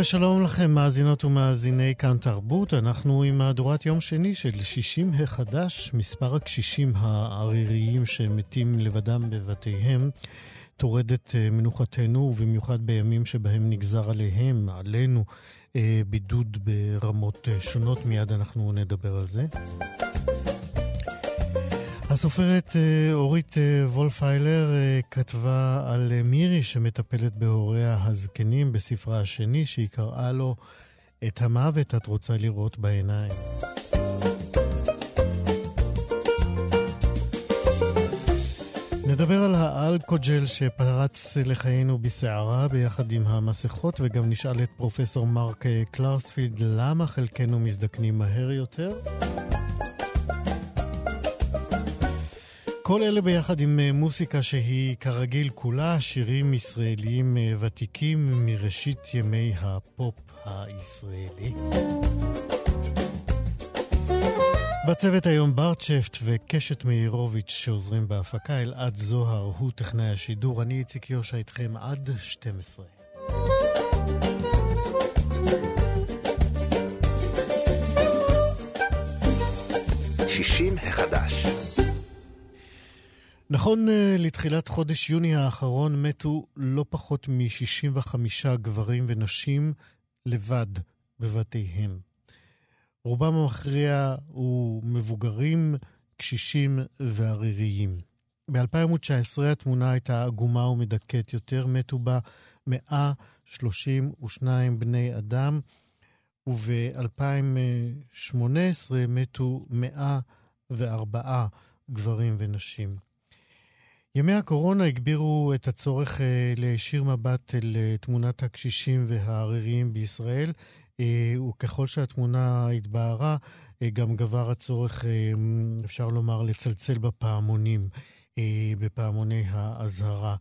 ושלום לכם, מאזינות ומאזיני כאן תרבות. אנחנו עם מהדורת יום שני של 60 החדש, מספר הקשישים העריריים שמתים לבדם בבתיהם. טורד את אה, מנוחתנו, ובמיוחד בימים שבהם נגזר עליהם, עלינו, אה, בידוד ברמות אה, שונות. מיד אנחנו נדבר על זה. הסופרת אה, אורית אה, וולפיילר אה, כתבה על מירי שמטפלת בהוריה הזקנים בספרה השני, שהיא קראה לו "את המוות את רוצה לראות בעיניים". נדבר על האלכוג'ל שפרץ לחיינו בסערה ביחד עם המסכות, וגם נשאל את פרופסור מרק קלרספילד למה חלקנו מזדקנים מהר יותר. כל אלה ביחד עם אה, מוסיקה שהיא כרגיל כולה שירים ישראליים אה, ותיקים מראשית ימי הפופ הישראלי. בצוות היום ברצ'פט וקשת מאירוביץ' שעוזרים בהפקה, אלעד זוהר הוא טכנאי השידור, אני איציק יושע איתכם עד 12. שישים החדש נכון אה, לתחילת חודש יוני האחרון מתו לא פחות מ-65 גברים ונשים לבד בבתיהם. רובם המכריע הוא מבוגרים, קשישים ועריריים. ב-2019 התמונה הייתה עגומה ומדכאת יותר, מתו בה 132 בני אדם, וב-2018 מתו 104 גברים ונשים. ימי הקורונה הגבירו את הצורך אה, להישיר מבט אל אה, תמונת הקשישים והעריריים בישראל, אה, וככל שהתמונה התבהרה, גם גבר הצורך, אפשר לומר, לצלצל בפעמונים, בפעמוני האזהרה.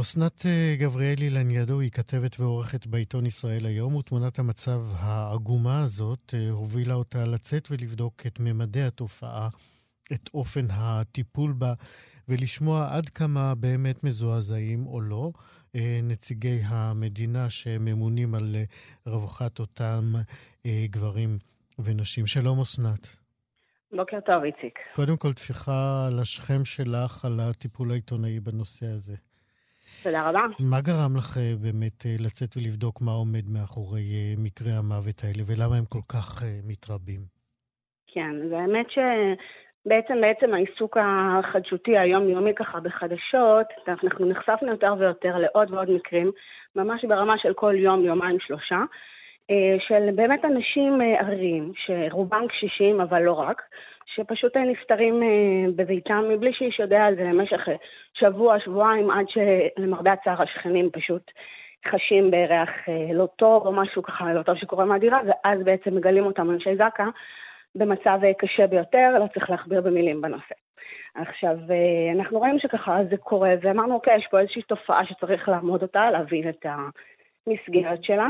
אסנת גבריאלי לניאדו היא כתבת ועורכת בעיתון ישראל היום, ותמונת המצב העגומה הזאת הובילה אותה לצאת ולבדוק את ממדי התופעה, את אופן הטיפול בה. ולשמוע עד כמה באמת מזועזעים או לא אה, נציגי המדינה שממונים על אה, רווחת אותם אה, גברים ונשים. שלום, אסנת. בוקר טוב, איציק. קודם כל, טפיחה על השכם שלך על הטיפול העיתונאי בנושא הזה. תודה רבה. מה גרם לך באמת לצאת ולבדוק מה עומד מאחורי מקרי המוות האלה, ולמה הם כל כך מתרבים? כן, אז האמת ש... בעצם בעצם העיסוק החדשותי היומיומי ככה בחדשות, אנחנו נחשפנו יותר ויותר לעוד ועוד מקרים, ממש ברמה של כל יום, יומיים, שלושה, אה, של באמת אנשים אה, עריריים, שרובם קשישים, אבל לא רק, שפשוט נפטרים אה, בביתם מבלי שאיש יודע על זה למשך שבוע, שבועיים, עד שלמרבה הצער השכנים פשוט חשים בריח לא טוב או משהו ככה לא טוב שקורה מהדירה, ואז בעצם מגלים אותם אנשי זק"א במצב אה, קשה ביותר, לא צריך להכביר במילים בנושא. עכשיו, אה, אנחנו רואים שככה זה קורה, ואמרנו, אוקיי, יש פה איזושהי תופעה שצריך לעמוד אותה, להבין את המסגרת שלה.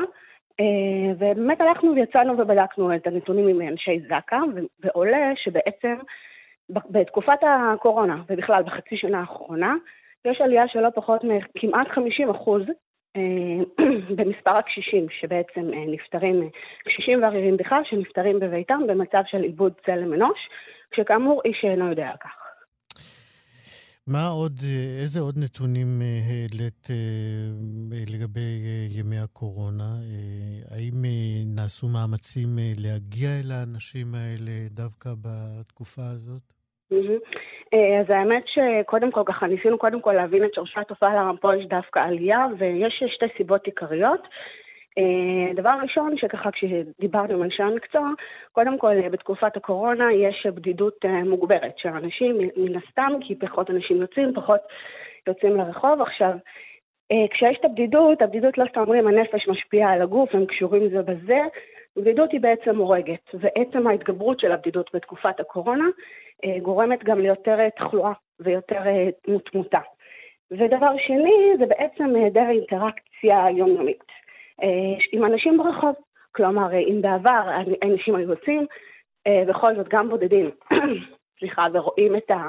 אה, ובאמת הלכנו ויצאנו ובדקנו את הנתונים עם אנשי זק"א, ועולה שבעצם בתקופת הקורונה, ובכלל בחצי שנה האחרונה, יש עלייה של לא פחות מכמעט 50 אחוז במספר הקשישים שבעצם אה, נפטרים, אה, קשישים וערירים בכלל, שנפטרים בביתם במצב של עיבוד צלם אנוש, כשכאמור איש אינו יודע על כך. מה עוד, איזה עוד נתונים העלית לגבי ימי הקורונה? האם נעשו מאמצים להגיע אל האנשים האלה דווקא בתקופה הזאת? אה, אז האמת שקודם כל ככה ניסינו קודם כל להבין את שורשי התופעה למה פה יש דווקא עלייה ויש שתי סיבות עיקריות. דבר ראשון, שככה כשדיברנו עם אנשי המקצוע, קודם כל בתקופת הקורונה יש בדידות מוגברת של אנשים, מן הסתם, כי פחות אנשים יוצאים, פחות יוצאים לרחוב. עכשיו, כשיש את הבדידות, הבדידות לא סתם אומרים הנפש משפיעה על הגוף, הם קשורים זה בזה. בדידות היא בעצם הורגת, ועצם ההתגברות של הבדידות בתקופת הקורונה גורמת גם ליותר תחלואה ויותר תמותה. ודבר שני, זה בעצם היעדר אינטראקציה יומיומית עם אנשים ברחוב. כלומר, אם בעבר אנשים היו יוצאים, בכל זאת גם בודדים, סליחה, ורואים את ה...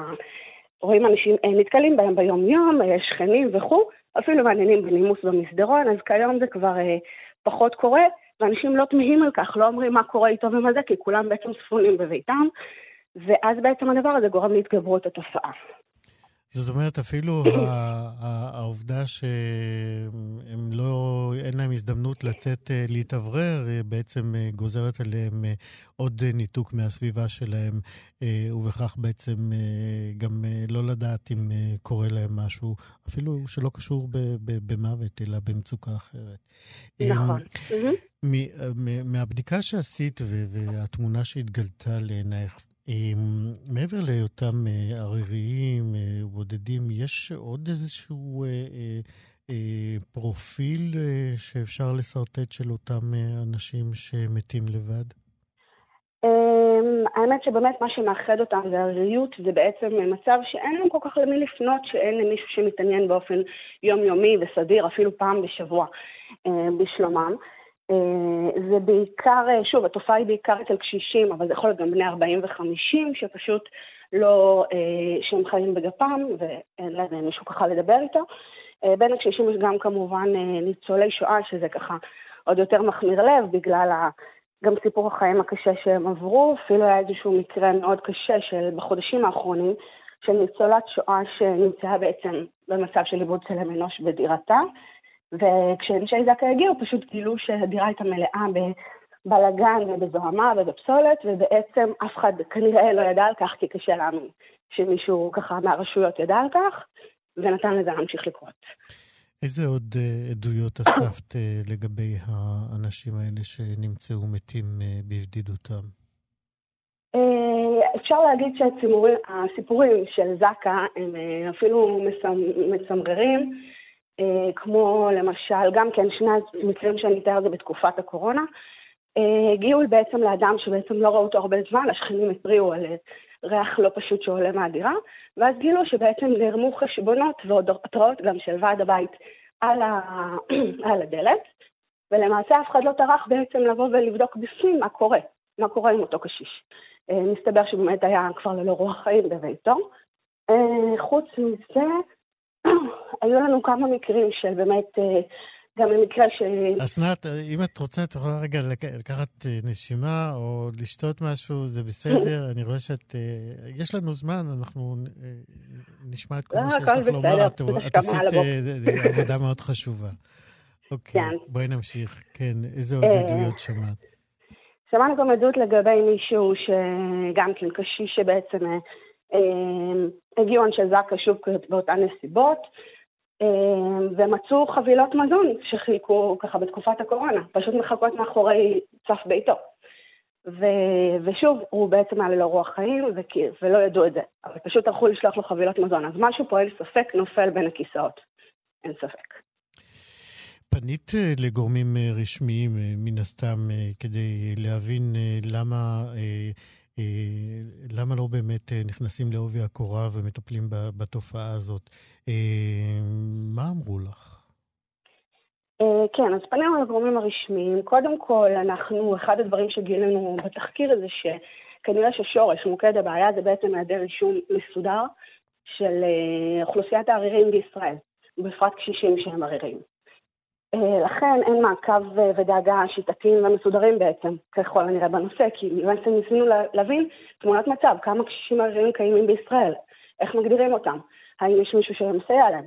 רואים אנשים, נתקלים בהם ביום-יום, שכנים וכו', אפילו מעניינים בנימוס במסדרון, אז כיום זה כבר פחות קורה, ואנשים לא תמהים על כך, לא אומרים מה קורה איתו ומה זה, כי כולם בעצם ספונים בביתם, ואז בעצם הדבר הזה גורם להתגברות התופעה. זאת אומרת, אפילו העובדה שהם לא, אין להם הזדמנות לצאת להתאוורר, בעצם גוזרת עליהם עוד ניתוק מהסביבה שלהם, ובכך בעצם גם לא לדעת אם קורה להם משהו, אפילו שלא קשור במוות, אלא במצוקה אחרת. נכון. מהבדיקה שעשית והתמונה שהתגלתה לעינייך, מעבר להיותם עריריים, בודדים, יש עוד איזשהו פרופיל שאפשר לשרטט של אותם אנשים שמתים לבד? האמת שבאמת מה שמאחד אותם זה עריריות, זה בעצם מצב שאין להם כל כך למי לפנות, שאין למישהו שמתעניין באופן יומיומי וסדיר, אפילו פעם בשבוע, בשלומם. זה בעיקר, שוב, התופעה היא בעיקר אצל קשישים, אבל זה יכול להיות גם בני 40 ו-50, שפשוט לא, שהם חיים בגפם ואין להם מישהו ככה לדבר איתו. בין הקשישים יש גם כמובן ניצולי שואה, שזה ככה עוד יותר מחמיר לב, בגלל ה... גם סיפור החיים הקשה שהם עברו, אפילו היה איזשהו מקרה מאוד קשה של בחודשים האחרונים, של ניצולת שואה שנמצאה בעצם במצב של איבוד צלם אנוש בדירתה. וכשאנשי זק"א הגיעו, פשוט גילו שהדירה הייתה מלאה בבלאגן ובזוהמה ובפסולת, ובעצם אף אחד כנראה לא ידע על כך, כי קשה להאמין שמישהו ככה מהרשויות ידע על כך, ונתן לזה להמשיך לקרות. איזה עוד עדויות אספת לגבי האנשים האלה שנמצאו מתים בבדידותם? אפשר להגיד שהסיפורים של זק"א הם אפילו מצמררים. כמו למשל, גם כן שני המקרים שאני אתאר זה בתקופת הקורונה, הגיעו בעצם לאדם שבעצם לא ראו אותו הרבה זמן, השכנים התריעו על ריח לא פשוט שעולה מהדירה, ואז גילו שבעצם נערמו חשבונות ועוד התראות גם של ועד הבית על, ה... על הדלת, ולמעשה אף אחד לא טרח בעצם לבוא ולבדוק בפנים מה קורה, מה קורה עם אותו קשיש. מסתבר שבאמת היה כבר ללא רוח חיים בביתו. חוץ מזה, היו לנו כמה מקרים של באמת, גם במקרה ש... אסנת, אם את רוצה, את יכולה רגע לקחת נשימה או לשתות משהו, זה בסדר. אני רואה שאת... יש לנו זמן, אנחנו נשמע את כל מה שיש לך לומר. את עשית עבודה מאוד חשובה. אוקיי, בואי נמשיך. כן, איזה עוד עדויות שמעת? שמענו גם עדות לגבי מישהו שגם כן קשיש שבעצם הגיעו אנשי זק"א שוב באותן נסיבות, ומצאו חבילות מזון שחילקו ככה בתקופת הקורונה, פשוט מחכות מאחורי צף ביתו. ו- ושוב, הוא בעצם היה ללא רוח חיים, וכי, ולא ידעו את זה, אבל פשוט הלכו לשלוח לו חבילות מזון. אז משהו פה אין ספק נופל בין הכיסאות, אין ספק. פנית לגורמים רשמיים, מן הסתם, כדי להבין למה למה לא באמת נכנסים לעובי הקורה ומטפלים בתופעה הזאת? מה אמרו לך? כן, אז פנינו לגורמים הרשמיים. קודם כל, אנחנו, אחד הדברים שגילינו בתחקיר הזה, שכנראה ששורש, מוקד הבעיה, זה בעצם היעדר רישום מסודר של אוכלוסיית העריריים בישראל, בפרט קשישים שהם עריריים. לכן אין מעקב ודאגה שיטתיים ומסודרים בעצם, ככל הנראה בנושא, כי בעצם ניסינו להבין תמונת מצב, כמה קשישים עריריים קיימים בישראל, איך מגדירים אותם, האם יש מישהו שמסייע להם.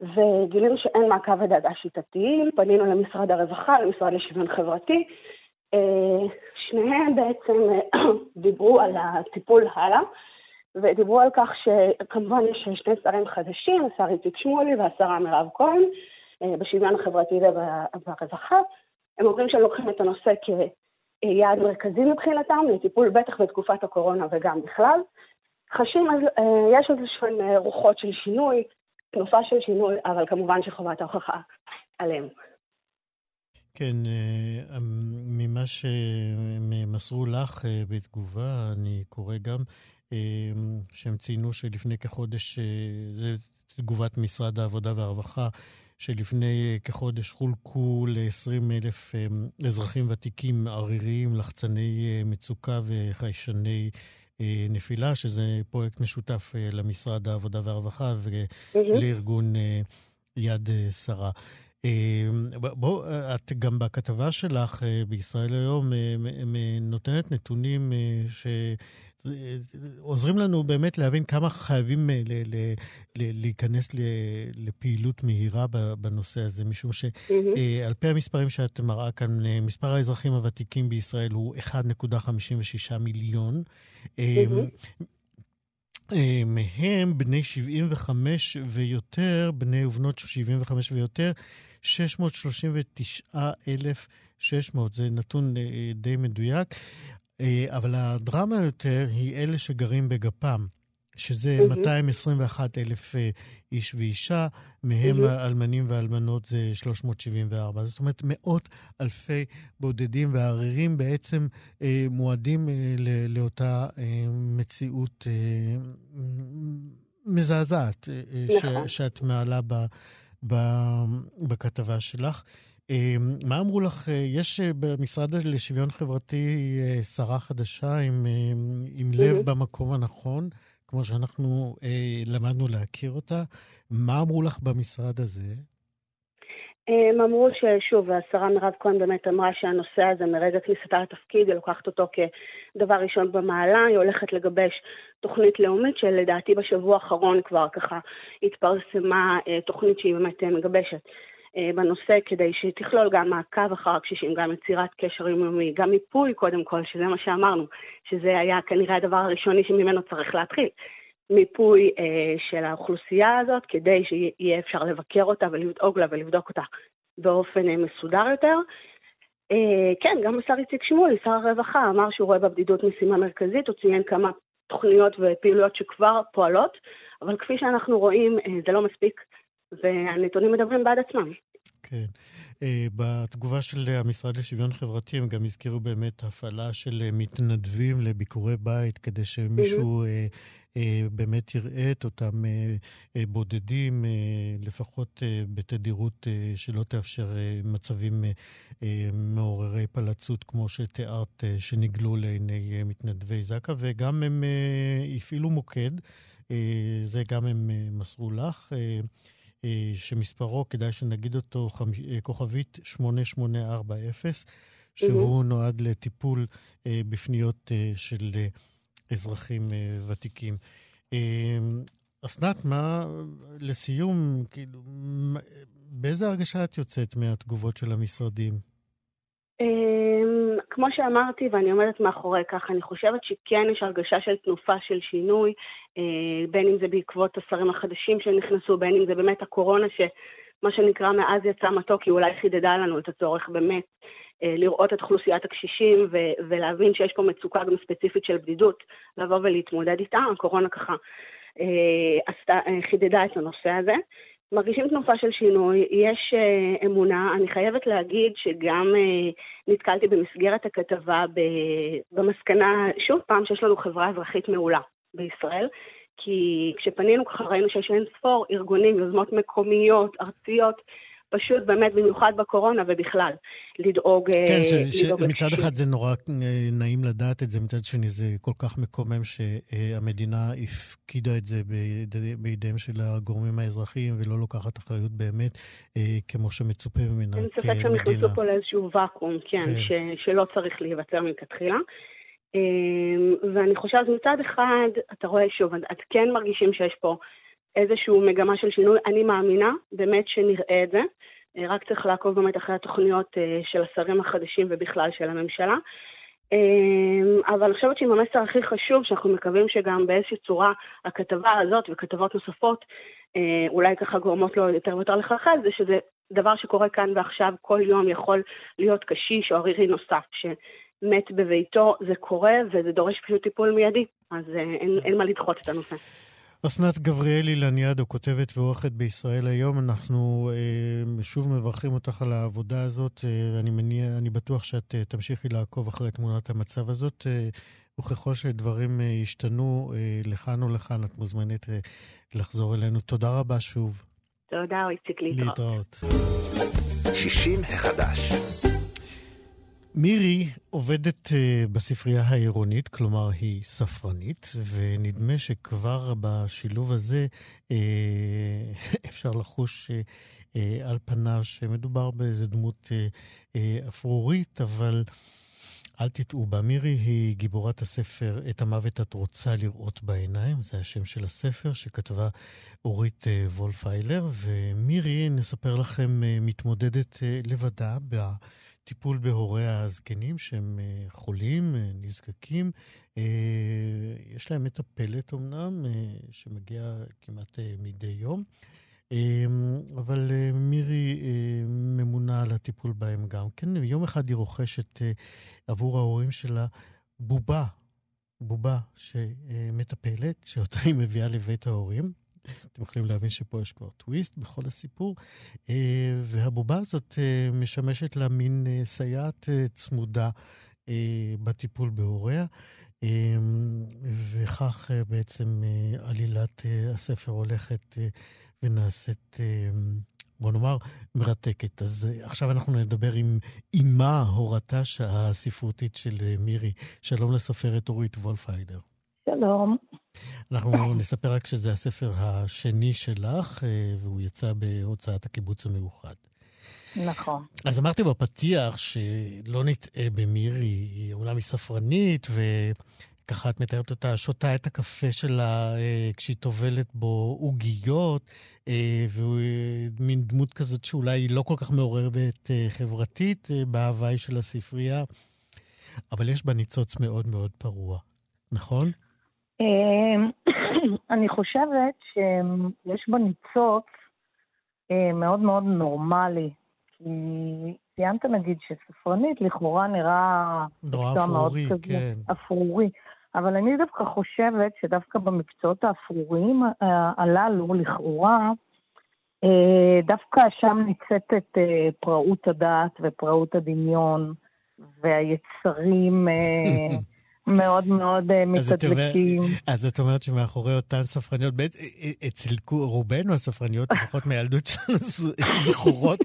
וגילינו שאין מעקב ודאגה שיטתיים, פנינו למשרד הרווחה, למשרד לשוויון חברתי, שניהם בעצם דיברו על הטיפול הלאה, ודיברו על כך שכמובן יש שני שרים חדשים, השר איציק שמולי והשרה מירב כהן, בשוויון החברתי וברווחה, הם אומרים שהם לוקחים את הנושא כיעד מרכזי מבחינתם, לטיפול בטח בתקופת הקורונה וגם בכלל. חשים, יש איזשהן רוחות של שינוי, תנופה של שינוי, אבל כמובן שחובת ההוכחה עליהם. כן, אה, ממה שהם מסרו לך אה, בתגובה, אני קורא גם אה, שהם ציינו שלפני כחודש, זה תגובת משרד העבודה והרווחה, שלפני כחודש חולקו ל-20 אלף אזרחים ותיקים עריריים, לחצני מצוקה וחיישני נפילה, שזה פרויקט משותף למשרד העבודה והרווחה ולארגון יד שרה. בוא, את גם בכתבה שלך בישראל היום נותנת נתונים שעוזרים לנו באמת להבין כמה חייבים להיכנס לפעילות מהירה בנושא הזה, משום שעל פי המספרים שאת מראה כאן, מספר האזרחים הוותיקים בישראל הוא 1.56 מיליון. מהם בני 75 ויותר, בני ובנות 75 ויותר, 639,600, זה נתון אה, די מדויק, אה, אבל הדרמה יותר היא אלה שגרים בגפם. שזה mm-hmm. 221 אלף אה, איש ואישה, מהם mm-hmm. האלמנים והאלמנות זה 374. זאת אומרת, מאות אלפי בודדים וערירים בעצם אה, מועדים אה, לאותה אה, מציאות אה, מזעזעת אה, נכון. ש, שאת מעלה ב, ב, בכתבה שלך. אה, מה אמרו לך? אה, יש במשרד לשוויון חברתי שרה חדשה עם, עם לב mm-hmm. במקום הנכון. כמו שאנחנו אה, למדנו להכיר אותה. מה אמרו לך במשרד הזה? הם אמרו ששוב, השרה מירב כהן באמת אמרה שהנושא הזה מרגע כניסתה לתפקיד, היא לוקחת אותו כדבר ראשון במעלה, היא הולכת לגבש תוכנית לאומית שלדעתי בשבוע האחרון כבר ככה התפרסמה אה, תוכנית שהיא באמת אה, מגבשת. אה, בנושא כדי שתכלול גם מעקב אחר הקשישים, גם יצירת קשר יומיומי, גם מיפוי קודם כל, שזה מה שאמרנו, שזה היה כנראה הדבר הראשוני שממנו צריך להתחיל. מיפוי אה, של האוכלוסייה הזאת כדי שיהיה אפשר לבקר אותה ולדאוג לה ולבדוק אותה באופן אה, מסודר יותר. אה, כן, גם השר איציק שמולי, שר הרווחה, אמר שהוא רואה בבדידות משימה מרכזית, הוא ציין כמה תוכניות ופעילויות שכבר פועלות, אבל כפי שאנחנו רואים, אה, זה לא מספיק. והנתונים מדברים בעד עצמם. כן. אה, בתגובה של המשרד לשוויון חברתי הם גם הזכירו באמת הפעלה של מתנדבים לביקורי בית, כדי שמישהו mm-hmm. באמת יראה את אותם בודדים, לפחות בתדירות שלא תאפשר מצבים מעוררי פלצות, כמו שתיארת, שנגלו לעיני מתנדבי זק"א, וגם הם הפעילו מוקד, זה גם הם מסרו לך. אה, שמספרו, כדאי שנגיד אותו, אה, כוכבית 8840, שהוא mm-hmm. נועד לטיפול אה, בפניות של אזרחים ותיקים. אסנת, מה, לסיום, כאילו, באיזה הרגשה את יוצאת מהתגובות של המשרדים? כמו שאמרתי, ואני עומדת מאחורי כך, אני חושבת שכן יש הרגשה של תנופה של שינוי, אה, בין אם זה בעקבות השרים החדשים שנכנסו, בין אם זה באמת הקורונה, שמה שנקרא מאז יצא מתוק, היא אולי חידדה לנו את הצורך באמת אה, לראות את אוכלוסיית הקשישים ו- ולהבין שיש פה מצוקה גם ספציפית של בדידות, לבוא ולהתמודד איתה. הקורונה ככה אה, חידדה את הנושא הזה. מרגישים תנופה של שינוי, יש uh, אמונה. אני חייבת להגיד שגם uh, נתקלתי במסגרת הכתבה במסקנה, שוב פעם, שיש לנו חברה אזרחית מעולה בישראל, כי כשפנינו ככה ראינו שיש אין ספור ארגונים, יוזמות מקומיות, ארציות, פשוט באמת, במיוחד בקורונה ובכלל, לדאוג לקשישים. כן, שמצד אחד זה נורא אה, נעים לדעת את זה, מצד שני זה כל כך מקומם שהמדינה הפקידה את זה בידיהם של הגורמים האזרחיים ולא לוקחת אחריות באמת, אה, כמו שמצופה ממנה כמדינה. אין ספק שהם נכנסו פה לאיזשהו ואקום, כן, כן. ש, שלא צריך להיווצר מלכתחילה. ואני חושבת מצד אחד, אתה רואה שוב, את כן מרגישים שיש פה איזושהי מגמה של שינוי. אני מאמינה באמת שנראה את זה. אה, רק צריך לעקוב באמת אחרי התוכניות אה, של השרים החדשים ובכלל של הממשלה. אמ, אבל אני חושבת שעם המסר הכי חשוב, שאנחנו מקווים שגם באיזושהי צורה הכתבה הזאת וכתבות נוספות, אה, אולי ככה גורמות לו יותר ויותר לחלחל, זה שזה דבר שקורה כאן ועכשיו, כל יום יכול להיות קשיש או ערירי נוסף שמת בביתו, זה קורה וזה דורש פשוט טיפול מיידי, אז אה, אין, אין מה לדחות את הנושא. אסנת גבריאלי לניאדו, כותבת ועורכת בישראל היום. אנחנו אה, שוב מברכים אותך על העבודה הזאת, אה, ואני מניע, אני בטוח שאת אה, תמשיכי לעקוב אחרי תמונת המצב הזאת, אה, וככל שדברים אה, ישתנו אה, לכאן או לכאן, את מוזמנת אה, לחזור אלינו. תודה רבה שוב. תודה, איציק, להתראות. להתראות. 60 החדש. מירי עובדת uh, בספרייה העירונית, כלומר היא ספרנית, ונדמה שכבר בשילוב הזה uh, אפשר לחוש uh, על פניו שמדובר באיזה דמות אפרורית, אבל אל תטעו בה. מירי היא גיבורת הספר "את המוות את רוצה לראות בעיניים", זה השם של הספר שכתבה אורית וולפיילר, ומירי, נספר לכם, מתמודדת לבדה. ב- טיפול בהורי הזקנים שהם אה, חולים, אה, נזקקים. אה, יש להם מטפלת אמנם, שמגיעה כמעט מדי יום. אבל מירי ממונה על הטיפול בהם גם כן. יום אחד היא רוכשת עבור ההורים שלה בובה, בובה שמטפלת, שאותה היא מביאה לבית ההורים. אתם יכולים להבין שפה יש כבר טוויסט בכל הסיפור. אה, והבובה הזאת אה, משמשת לה מין אה, סייעת צמודה בטיפול בהוריה. וכך בעצם עלילת הספר הולכת ונעשית, בוא נאמר, מרתקת. אז עכשיו אנחנו נדבר עם אימה, הורתה הספרותית של מירי. שלום לסופרת אורית וולפיידר. שלום. אנחנו נספר רק שזה הספר השני שלך, אה, והוא יצא בהוצאת הקיבוץ המאוחד. נכון. אז אמרתי בפתיח שלא נטעה במירי, היא אומנם היא ספרנית, וככה את מתארת אותה, שותה את הקפה שלה אה, כשהיא טובלת בו עוגיות, אה, והוא מין דמות כזאת שאולי היא לא כל כך מעוררת חברתית בהוואי של הספרייה, אבל יש בה ניצוץ מאוד מאוד פרוע, נכון? אמ, אני חושבת שיש בה ניצוץ אה, מאוד מאוד נורמלי. כי ציינת נגיד שספרנית לכאורה נראה מאוד כזה כן. אפרורי. אבל אני דווקא חושבת שדווקא במקצועות האפרוריים אה, הללו, לכאורה, אה, דווקא שם ניצתת פראות הדעת ופראות הדמיון והיצרים מאוד מאוד אה, מתדלקים. אז את אומרת שמאחורי אותן ספרניות, אה, אה, אצל רובנו הספרניות, לפחות מהילדות שלנו, זכורות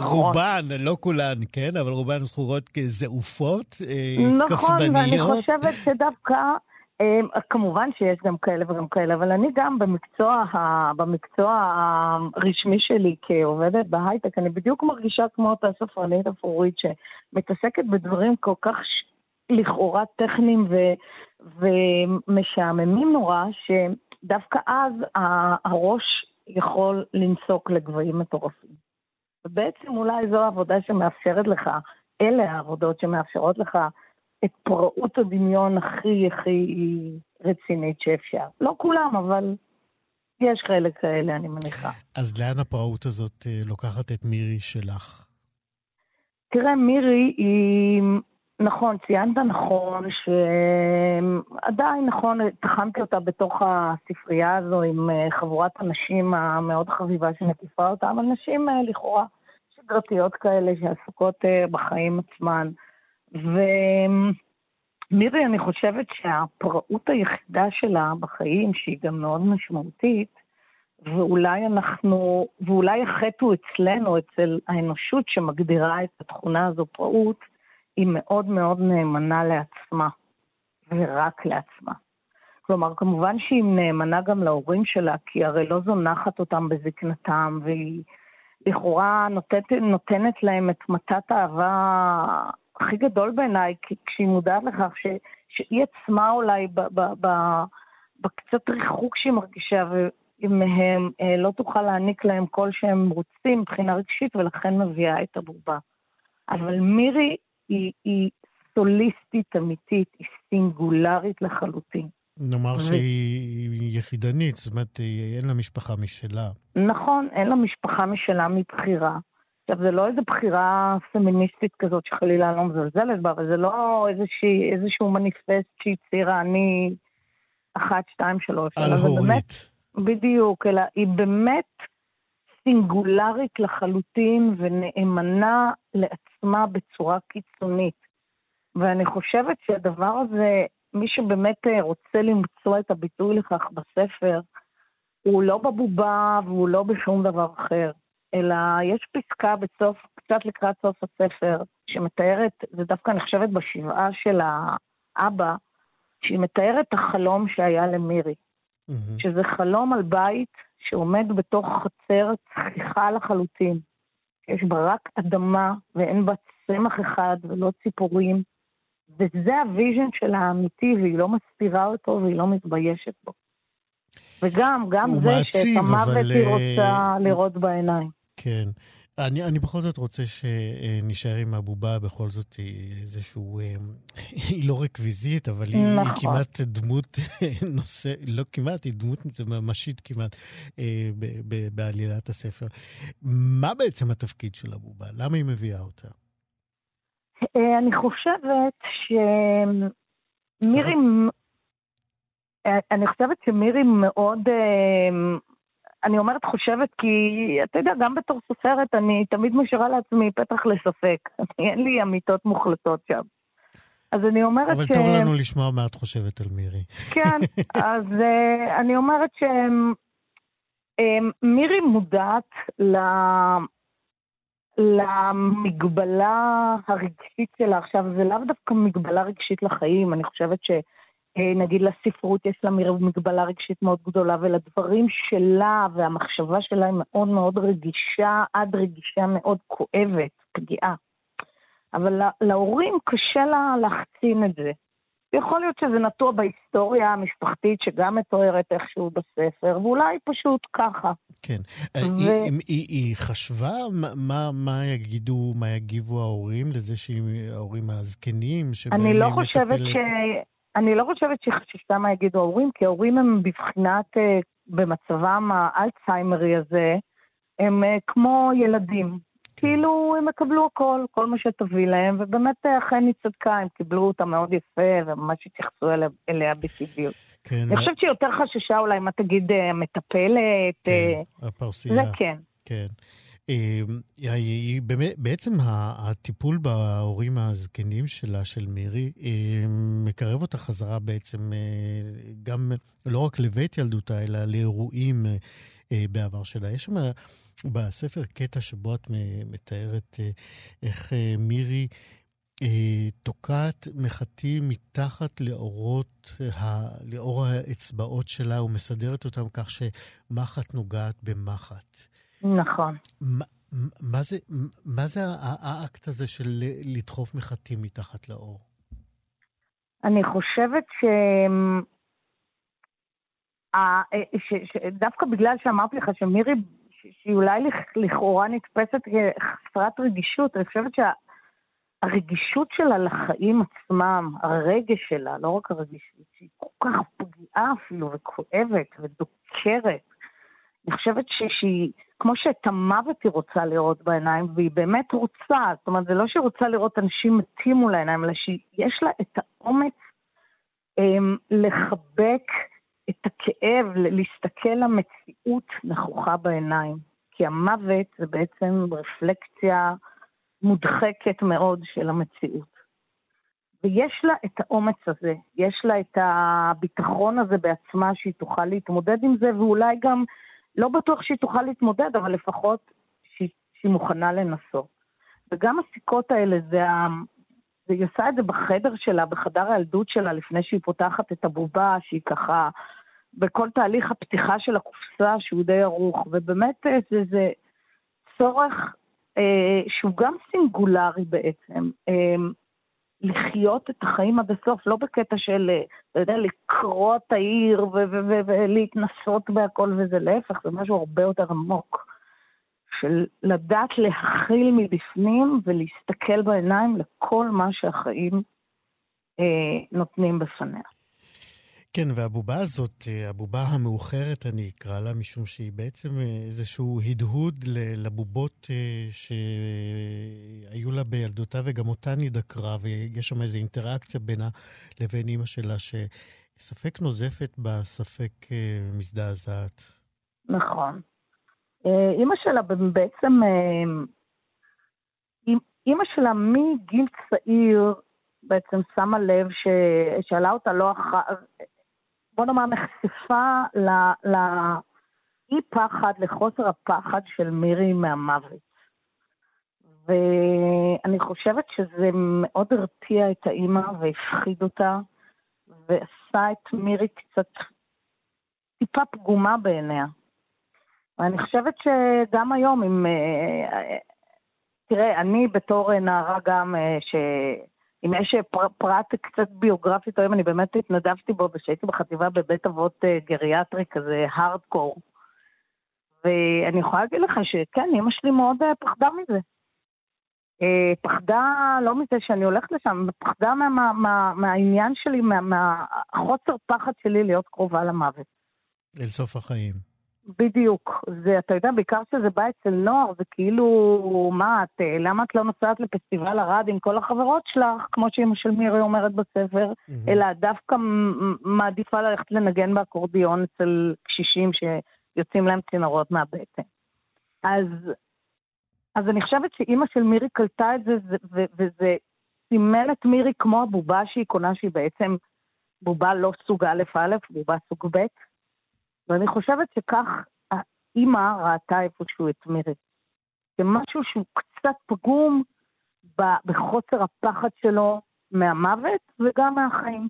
כרובן, לא כולן, כן? אבל רובן זכורות כזעופות, קפדניות. נכון, ואני חושבת שדווקא... כמובן שיש גם כאלה וגם כאלה, אבל אני גם במקצוע, במקצוע הרשמי שלי כעובדת בהייטק, אני בדיוק מרגישה כמו אותה ספרנית אפרורית שמתעסקת בדברים כל כך לכאורה טכניים ו, ומשעממים נורא, שדווקא אז הראש יכול לנסוק לגבהים מטורפים. ובעצם אולי זו העבודה שמאפשרת לך, אלה העבודות שמאפשרות לך את פראות הדמיון הכי הכי רצינית שאפשר. לא כולם, אבל יש חלק כאלה, אני מניחה. אז לאן הפראות הזאת אה, לוקחת את מירי שלך? תראה, מירי היא נכון, ציינת נכון, שעדיין נכון, תחמתי אותה בתוך הספרייה הזו עם אה, חבורת הנשים המאוד חביבה שמקיפה אותה, אבל נשים אה, לכאורה שגרתיות כאלה שעסוקות אה, בחיים עצמן. ומירי, אני חושבת שהפראות היחידה שלה בחיים, שהיא גם מאוד משמעותית, ואולי אנחנו, ואולי החטא הוא אצלנו, אצל האנושות שמגדירה את התכונה הזו פראות, היא מאוד מאוד נאמנה לעצמה, ורק לעצמה. כלומר, כמובן שהיא נאמנה גם להורים שלה, כי הרי לא זונחת אותם בזקנתם, והיא לכאורה נותנת, נותנת להם את מתת האהבה הכי גדול בעיניי, כשהיא מודעת לכך ש, שהיא עצמה אולי ב, ב, ב, בקצת ריחוק שהיא מרגישה מהם, אה, לא תוכל להעניק להם כל שהם רוצים מבחינה רגשית, ולכן מביאה את הבובה. אבל מירי היא, היא סוליסטית אמיתית, היא סינגולרית לחלוטין. נאמר ו... שהיא יחידנית, זאת אומרת, אין לה משפחה משלה. נכון, אין לה משפחה משלה מבחירה. עכשיו, זה לא איזו בחירה פמיניסטית כזאת שחלילה לא מזלזלת בה, אבל זה לא איזושהי, איזשהו מניפסט שהצהירה אני אחת, שתיים, שלוש. על הורית. בדיוק, אלא היא באמת סינגולרית לחלוטין ונאמנה לעצמה בצורה קיצונית. ואני חושבת שהדבר הזה, מי שבאמת אה, רוצה למצוא את הביטוי לכך בספר, הוא לא בבובה והוא לא בשום דבר אחר, אלא יש פסקה בסוף, קצת לקראת סוף הספר, שמתארת, זה דווקא נחשבת בשבעה של האבא, שהיא מתארת את החלום שהיה למירי. Mm-hmm. שזה חלום על בית שעומד בתוך חצר צחיחה לחלוטין. יש בה רק אדמה ואין בה צמח אחד ולא ציפורים, וזה ה vision של האמיתי, והיא לא מסתירה אותו והיא לא מתביישת בו. וגם, גם זה שאת המוות אבל... היא רוצה לראות בעיניים. כן. אני, אני בכל זאת רוצה שנשאר עם הבובה, בכל זאת היא איזשהו, אה, היא לא רקוויזית, אבל היא, נכון. היא כמעט דמות נושא, לא כמעט, היא דמות ממשית כמעט אה, ב, ב, בעלילת הספר. מה בעצם התפקיד של הבובה? למה היא מביאה אותה? אה, אני חושבת שמירי... אני חושבת שמירי מאוד אני אומרת חושבת כי, אתה יודע, גם בתור סופרת אני תמיד משאירה לעצמי פתח לספק. אין לי אמיתות מוחלטות שם. אז אני אומרת אבל ש... אבל טוב לנו לשמוע מה את חושבת על מירי. כן, אז uh, אני אומרת שמירי um, מודעת ל... למגבלה הרגשית שלה. עכשיו, זה לאו דווקא מגבלה רגשית לחיים, אני חושבת ש... אה, נגיד לספרות יש לה מגבלה רגשית מאוד גדולה, ולדברים שלה והמחשבה שלה היא מאוד מאוד רגישה, עד רגישה מאוד כואבת, פגיעה. אבל להורים קשה לה להחצין את זה. יכול להיות שזה נטוע בהיסטוריה המשפחתית שגם מתוארת איכשהו בספר, ואולי פשוט ככה. כן. ו... היא, היא, היא חשבה מה, מה יגידו, מה יגיבו ההורים לזה שההורים הזקנים, שבהם היא מטפלת... אני לא חושבת ש... אני לא חושבת שחששתה מה יגידו ההורים, כי ההורים הם בבחינת, אה, במצבם האלצהיימרי הזה, הם אה, כמו ילדים. כאילו הם יקבלו הכל, כל מה שתביא להם, ובאמת אה, אכן היא צדקה, הם קיבלו אותה מאוד יפה, וממש התייחסו אליה, אליה בטבעיות. כן. אני חושבת שהיא יותר חששה אולי מה תגיד המטפלת. כן, הפרסייה. זה כן. כן. אמ, בעצם הטיפול בהורים הזקנים שלה, של מירי, אמ, מקרב אותה חזרה בעצם אה, גם לא רק לבית ילדותה, אלא לאירועים אה, אה, בעבר שלה. יש שם בספר קטע שבו את מתארת איך מירי תוקעת מחטים מתחת לאורות, לאור האצבעות שלה ומסדרת אותם כך שמחט נוגעת במחט. נכון. מה, מה, זה, מה זה האקט הזה של לדחוף מחטים מתחת לאור? אני חושבת ש... דווקא בגלל שאמרתי לך שמירי, שהיא אולי לכאורה נתפסת כחסרת רגישות, אני חושבת שהרגישות שלה לחיים עצמם, הרגש שלה, לא רק הרגישות, שהיא כל כך פגיעה אפילו וכואבת ודוקרת. אני חושבת שהיא... כמו שאת המוות היא רוצה לראות בעיניים, והיא באמת רוצה, זאת אומרת, זה לא שהיא רוצה לראות אנשים מתים מול העיניים, אלא שיש לה את האומץ אמ, לחבק את הכאב, להסתכל למציאות נכוחה בעיניים. כי המוות זה בעצם רפלקציה מודחקת מאוד של המציאות. ויש לה את האומץ הזה, יש לה את הביטחון הזה בעצמה שהיא תוכל להתמודד עם זה, ואולי גם לא בטוח שהיא תוכל להתמודד, אבל לפחות שהיא, שהיא מוכנה לנסות. וגם הסיכות האלה, זה ה... היא עושה את זה בחדר שלה, בחדר הילדות שלה, לפני שהיא פותחת את הבובה, שהיא ככה, בכל תהליך הפתיחה של הקופסה, שהוא די ערוך, ובאמת אה, זה, זה צורך אה, שהוא גם סינגולרי בעצם. אה, לחיות את החיים עד הסוף, לא בקטע של, אה, אתה יודע, לקרוא את העיר ולהתנסות בהכל וזה להפך, זה משהו הרבה יותר עמוק. של לדעת להכיל מבפנים ולהסתכל בעיניים לכל מה שהחיים אה, נותנים בפניה. כן, והבובה הזאת, אה, הבובה המאוחרת, אני אקרא לה, משום שהיא בעצם אה, איזשהו הדהוד לבובות אה, שהיו לה בילדותה, וגם אותה נדקרה, ויש שם איזו אינטראקציה בינה לבין אימא שלה, שספק נוזפת בה, ספק מזדעזעת. נכון. אימא שלה בעצם, אימא שלה מגיל צעיר, בעצם שמה לב ששאלה אותה לא אחת, בוא נאמר, נחשפה לאי פחד, לחוסר הפחד של מירי מהמוות. ואני חושבת שזה מאוד הרתיע את האימא והפחיד אותה, ועשה את מירי קצת טיפה פגומה בעיניה. ואני חושבת שגם היום, אם... אה, תראה, אני בתור נערה גם, אה, ש... אם יש פר, פרט קצת ביוגרפית היום, אני באמת התנדבתי בו כשהייתי בחטיבה בבית אבות אה, גריאטרי כזה הארדקור. ואני יכולה להגיד לך שכן, אמא שלי מאוד אה, פחדה מזה. אה, פחדה לא מזה שאני הולכת לשם, פחדה מה, מה, מה, מהעניין שלי, מהחוסר מה, פחד שלי להיות קרובה למוות. אל סוף החיים. בדיוק. זה, אתה יודע, בעיקר שזה בא אצל נוער, זה כאילו, מה את, אה, למה את לא נוסעת לפסטיבל ערד עם כל החברות שלך, כמו שאימא של מירי אומרת בספר, mm-hmm. אלא דווקא מעדיפה ללכת לנגן באקורדיון אצל קשישים שיוצאים להם צינורות מהבטן. אז, אז אני חושבת שאימא של מירי קלטה את זה, ו- וזה סימן את מירי כמו הבובה שהיא קונה, שהיא בעצם בובה לא סוג א'-א', בובה סוג ב'. ואני חושבת שכך האימא ראתה איפשהו את מירי. זה משהו שהוא קצת פגום בחוסר הפחד שלו מהמוות וגם מהחיים.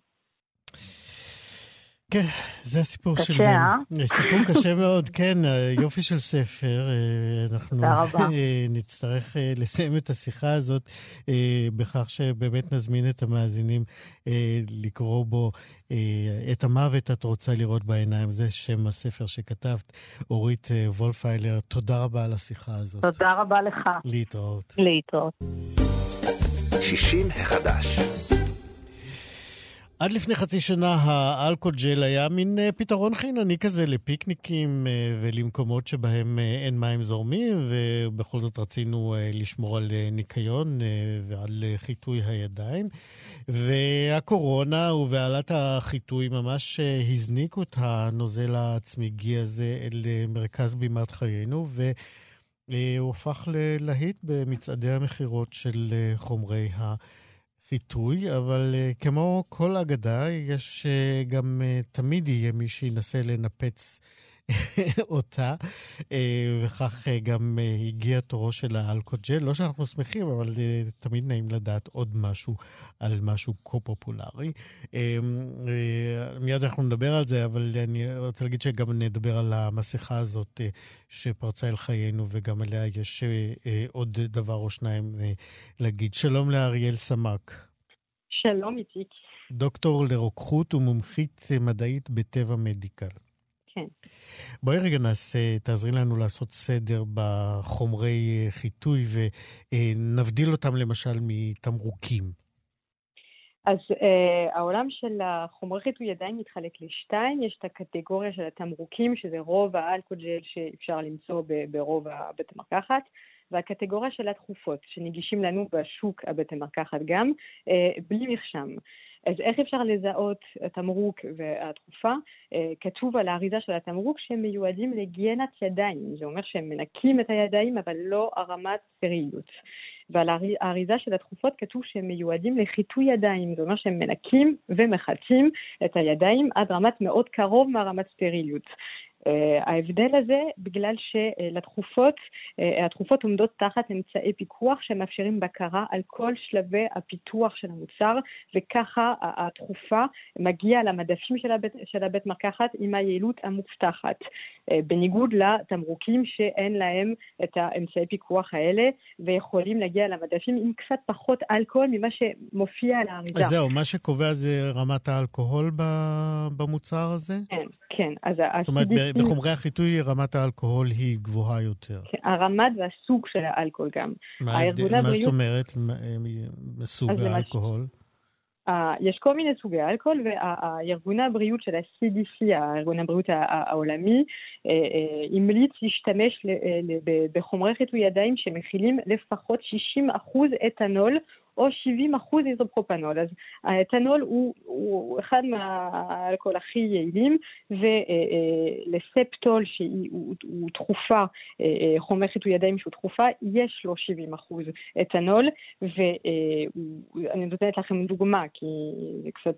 כן, זה הסיפור קשה, של... קשה, אה? סיפור קשה מאוד, כן, יופי של ספר. אה, אנחנו אה, נצטרך אה, לסיים את השיחה הזאת בכך שבאמת נזמין את המאזינים לקרוא בו את המוות את רוצה לראות בעיניים. זה שם הספר שכתבת, אורית וולפיילר. תודה רבה על השיחה הזאת. תודה רבה לך. להתראות. להתראות. 60 החדש. עד לפני חצי שנה האלכוג'ל היה מין אה, פתרון חינני כזה לפיקניקים אה, ולמקומות שבהם אה, אין מים זורמים, ובכל זאת רצינו לשמור על ניקיון ועל חיטוי הידיים. והקורונה ובעלת החיטוי ממש הזניקו את הנוזל הצמיגי הזה אל מרכז בימת חיינו, והוא הפך ללהיט במצעדי המכירות של חומרי ה... חיטוי, אבל uh, כמו כל אגדה, יש uh, גם uh, תמיד יהיה מי שינסה לנפץ אותה, אה, וכך אה, גם אה, הגיע תורו של האלכוג'ל. לא שאנחנו שמחים, אבל תמיד נעים לדעת עוד משהו על משהו כה פופולרי. מיד אנחנו נדבר על זה, אבל אני רוצה להגיד שגם נדבר על המסכה הזאת שפרצה אל חיינו, וגם עליה יש עוד דבר או שניים להגיד. שלום לאריאל סמק. שלום, איציק. דוקטור לרוקחות ומומחית מדעית בטבע מדיקל. כן. בואי רגע נעשה, תעזרי לנו לעשות סדר בחומרי אה, חיטוי ונבדיל אותם למשל מתמרוקים. אז uh, העולם של החומרי חיטוי עדיין מתחלק לשתיים, יש את הקטגוריה של התמרוקים, שזה רוב האלכוג'ל שאפשר למצוא ברוב הבית המרקחת, והקטגוריה של התכופות, שנגישים לנו בשוק הבית המרקחת גם, uh, בלי מרשם. אז איך אפשר לזהות התמרוק והתרופה? אה, כתוב על האריזה של התמרוק שהם מיועדים להיגיינת ידיים, זה אומר שהם מנקים את הידיים אבל לא הרמת סטריליות. ועל האריזה של התרופות כתוב שהם מיועדים לחיטוי ידיים, זה אומר שהם מנקים ומחטאים את הידיים עד רמת מאוד קרוב מהרמת סטריליות. Uh, ההבדל הזה בגלל שלתרופות, uh, התרופות עומדות תחת אמצעי פיקוח שמאפשרים בקרה על כל שלבי הפיתוח של המוצר וככה התרופה מגיעה למדפים של הבית, של הבית מרקחת עם היעילות המובטחת. Uh, בניגוד לתמרוקים שאין להם את האמצעי פיקוח האלה ויכולים להגיע למדפים עם קצת פחות אלכוהול ממה שמופיע על האריזה. אז זהו, מה שקובע זה רמת האלכוהול במוצר הזה? כן, כן. אז זאת אומרת, בחומרי החיטוי רמת האלכוהול היא גבוהה יותר. כן, הרמד והסוג של האלכוהול גם. מה, מה זאת אומרת, סוג האלכוהול? יש כל מיני סוגי אלכוהול, וארגוני הבריאות של ה-CDC, ארגון הבריאות העולמי, המליץ להשתמש בחומרי חיטוי ידיים שמכילים לפחות 60% אתנול או 70 אחוז איזופרופנול. אז האתנול הוא, הוא אחד מהאלכוהול הכי יעילים, ולספטול שהוא תכופה, חומר חיטוי ידיים שהוא תכופה, יש לו 70 אחוז אתנול, ואני נותנת לכם דוגמה, כי זה קצת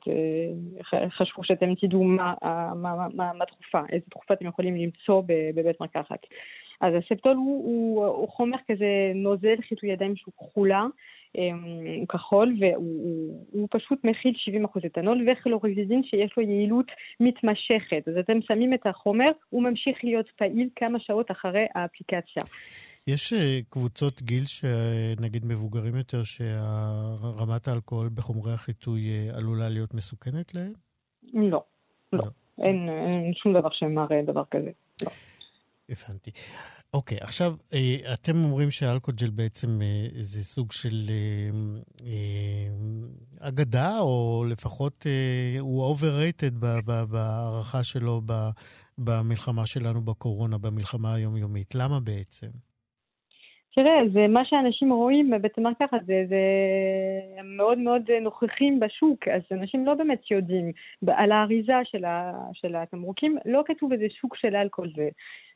חשבו שאתם תדעו מה, מה, מה, מה תכופה, איזה תכופה אתם יכולים למצוא בבית מרקחת. אז הספטול הוא, הוא, הוא חומר כזה נוזל חיטוי ידיים שהוא כחולה, הוא כחול, והוא פשוט מכיל 70% אתנול וכלוריזין שיש לו יעילות מתמשכת. אז אתם שמים את החומר, הוא ממשיך להיות פעיל כמה שעות אחרי האפליקציה. יש קבוצות גיל, נגיד מבוגרים יותר, שרמת האלכוהול בחומרי החיטוי עלולה להיות מסוכנת להם? לא, לא. לא. אין, אין שום דבר שמראה דבר כזה. לא. הבנתי. אוקיי, okay, עכשיו, אה, אתם אומרים שאלכוג'ל בעצם אה, זה סוג של אה, אגדה, או לפחות הוא overrated בהערכה שלו במלחמה שלנו בקורונה, במלחמה היומיומית. למה בעצם? תראה, זה מה שאנשים רואים בבית המרקחת, זה, זה מאוד מאוד נוכחים בשוק, אז אנשים לא באמת יודעים. על האריזה של, ה, של התמרוקים לא כתוב איזה שוק של אלכוהול.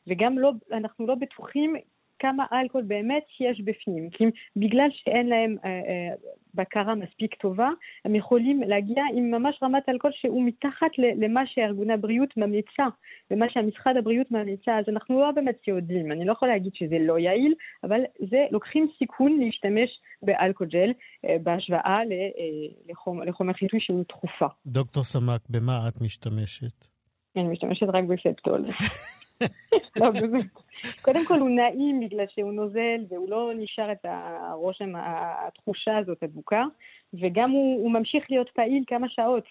וגם לא, אנחנו לא בטוחים כמה אלכוהול באמת יש בפנים, כי בגלל שאין להם אה, אה, בקרה מספיק טובה, הם יכולים להגיע עם ממש רמת אלכוהול שהוא מתחת למה שארגוני הבריאות ממליצה, ומה שהמשרד הבריאות ממליצה, אז אנחנו לא באמת יודעים, אני לא יכולה להגיד שזה לא יעיל, אבל זה לוקחים סיכון להשתמש באלכוג'ל אה, בהשוואה אה, לחומר, לחומר חיטוי שהוא תכופה. דוקטור סמק, במה את משתמשת? אני משתמשת רק בספטול. לא, באמת. קודם כל הוא נעים בגלל שהוא נוזל והוא לא נשאר את הרושם, התחושה הזאת הדבוקה, וגם הוא, הוא ממשיך להיות פעיל כמה שעות.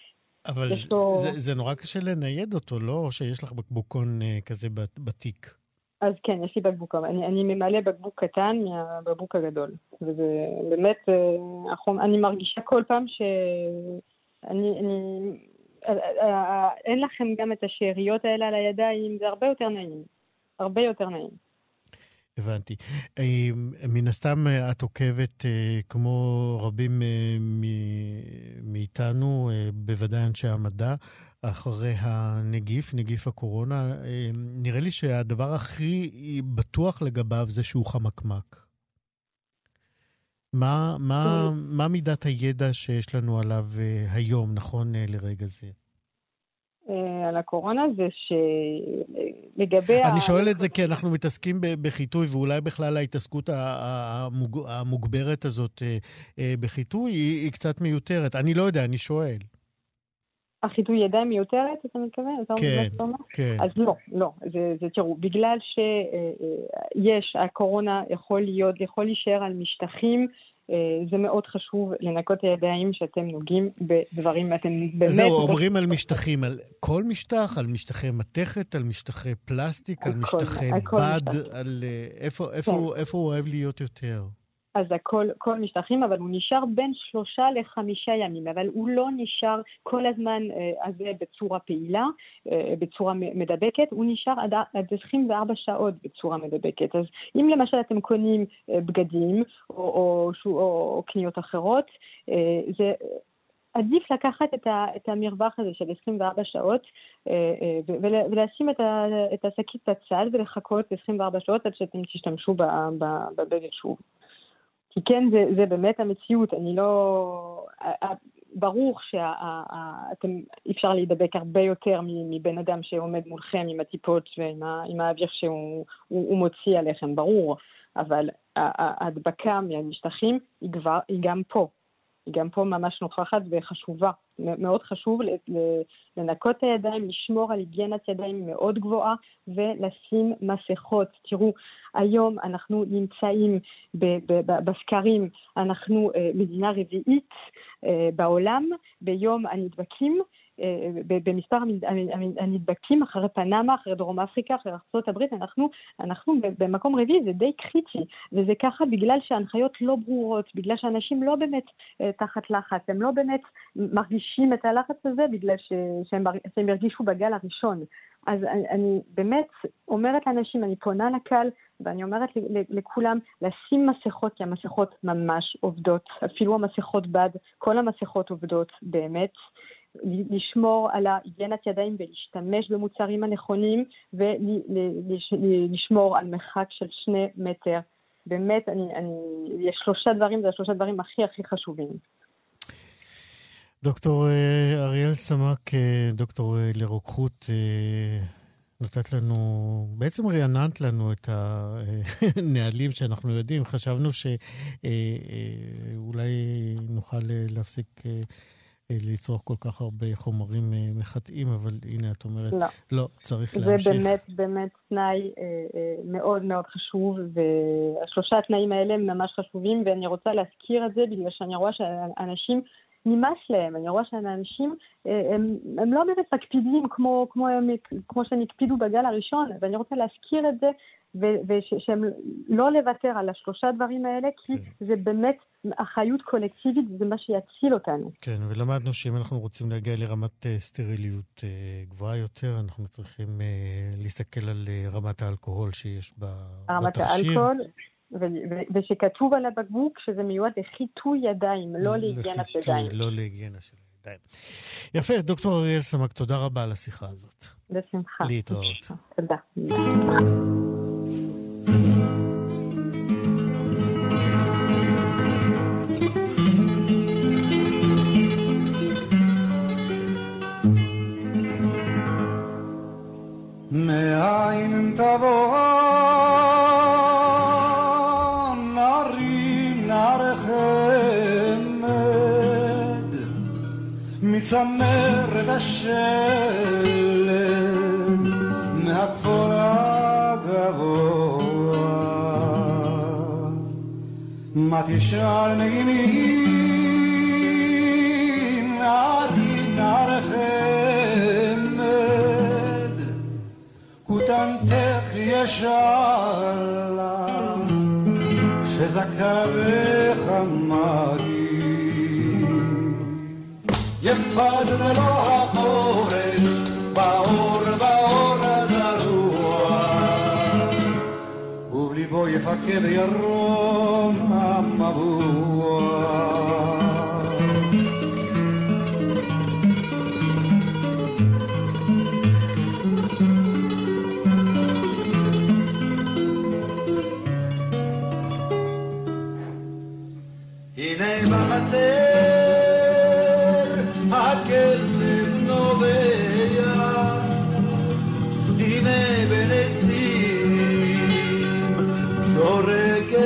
אבל לו... זה, זה נורא קשה לנייד אותו, לא? או שיש לך בקבוקון uh, כזה בתיק? אז כן, יש לי בקבוקון. אני, אני ממלא בקבוק קטן מהבקבוק הגדול. וזה באמת, uh, אני מרגישה כל פעם שאני... אני, אין לכם גם את השאריות האלה על הידיים, זה הרבה יותר נעים. הרבה יותר נעים. הבנתי. אה, מן הסתם אה, את עוקבת, אה, כמו רבים מאיתנו, בוודאי אנשי המדע, אחרי הנגיף, נגיף הקורונה. נראה לי שהדבר הכי בטוח לגביו זה שהוא חמקמק. מה, מה, מה מידת הידע שיש לנו עליו היום, נכון לרגע זה? על הקורונה זה שלגבי... אני שואל את זה כי אנחנו מתעסקים בחיטוי, ואולי בכלל ההתעסקות המוגברת הזאת בחיטוי היא קצת מיותרת. אני לא יודע, אני שואל. החיטוי ידיים מיותרת, אתה מתכוון? כן, כן. אז לא, לא. זה, זה תראו, בגלל שיש, הקורונה יכול להיות, יכול להישאר על משטחים אה, זה מאוד חשוב לנקות הידיים שאתם נוגעים בדברים, אתם באמת... זהו, אומרים על משטחים, על כל משטח, על משטחי מתכת, על משטחי פלסטיק, על משטחי בד, על אה, איפה, איפה, כן. איפה הוא אוהב להיות יותר? אז הכל כל משטחים, אבל הוא נשאר בין שלושה לחמישה ימים, אבל הוא לא נשאר כל הזמן אה, הזה בצורה פעילה, אה, בצורה מדבקת, הוא נשאר עד, עד 24 שעות בצורה מדבקת. אז אם למשל אתם קונים אה, בגדים או, או, או, או קניות אחרות, זה... עדיף לקחת את, ה, את המרווח הזה של 24 שעות ולשים את, ה, את השקית בצד ולחכות 24 שעות עד שאתם תשתמשו בבגד שוב. כי כן, זה, זה באמת המציאות, אני לא... ברור שאתם, אי אפשר להידבק הרבה יותר מבן אדם שעומד מולכם עם הטיפות ועם האוויר שהוא מוציא עליכם, ברור, אבל ההדבקה מהמשטחים היא, כבר, היא גם פה. גם פה ממש נוכחת וחשובה. מאוד חשוב לנקות את הידיים, לשמור על היגיינת ידיים מאוד גבוהה ולשים מסכות. תראו, היום אנחנו נמצאים בסקרים, אנחנו אה, מדינה רביעית אה, בעולם ביום הנדבקים. במספר הנדבקים אחרי פנמה, אחרי דרום אפריקה, אחרי ארה"ב, אנחנו, אנחנו במקום רביעי, זה די קריטי, וזה ככה בגלל שההנחיות לא ברורות, בגלל שאנשים לא באמת תחת לחץ, הם לא באמת מרגישים את הלחץ הזה בגלל שהם, שהם הרגישו בגל הראשון. אז אני, אני באמת אומרת לאנשים, אני פונה לקהל, ואני אומרת לכולם לשים מסכות, כי המסכות ממש עובדות, אפילו המסכות בד, כל המסכות עובדות באמת. לשמור על ההיגיינת ידיים ולהשתמש במוצרים הנכונים ולשמור על מרחק של שני מטר. באמת, אני, אני, יש שלושה דברים, זה השלושה דברים הכי הכי חשובים. דוקטור אה, אריאל סמק, אה, דוקטור אה, לרוקחות, נתת לנו, בעצם רעננת לנו את הנהלים שאנחנו יודעים. חשבנו שאולי נוכל להפסיק לצרוך כל כך הרבה חומרים מחטאים, אבל הנה את אומרת, לא, לא צריך להמשיך. זה באמת באמת תנאי מאוד מאוד חשוב, והשלושה התנאים האלה הם ממש חשובים, ואני רוצה להזכיר את זה בגלל שאני רואה שאנשים... נמאס להם. אני רואה שאנשים, אה, הם, הם לא באמת מקפידים כמו, כמו, הם, כמו שהם הקפידו בגל הראשון, ואני רוצה להזכיר את זה, ושהם לא לוותר על השלושה דברים האלה, כי כן. זה באמת אחריות קולקטיבית, זה מה שיציל אותנו. כן, ולמדנו שאם אנחנו רוצים להגיע לרמת אה, סטריליות אה, גבוהה יותר, אנחנו צריכים להסתכל על רמת האלכוהול שיש בתכשיר. רמת האלכוהול. ושכתוב על הבקבוק שזה מיועד לחיטוי ידיים, לא להיגיינת ידיים. לא להיגיינה של הידיים. יפה, דוקטור אריאל סמק, תודה רבה על השיחה הזאת. בשמחה. להתראות. תודה.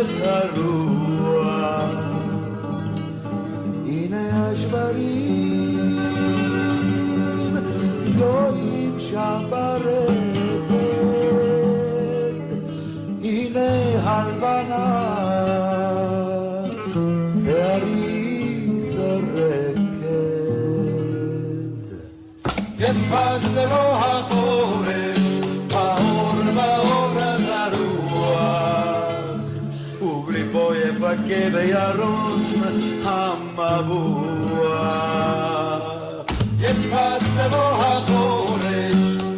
את הרוח. הנה השברים גויים שם ברפת, הנה הלבנה שערי זורקת. כן, יפה זה לא בירון המבוע. יפת לבוא החורש,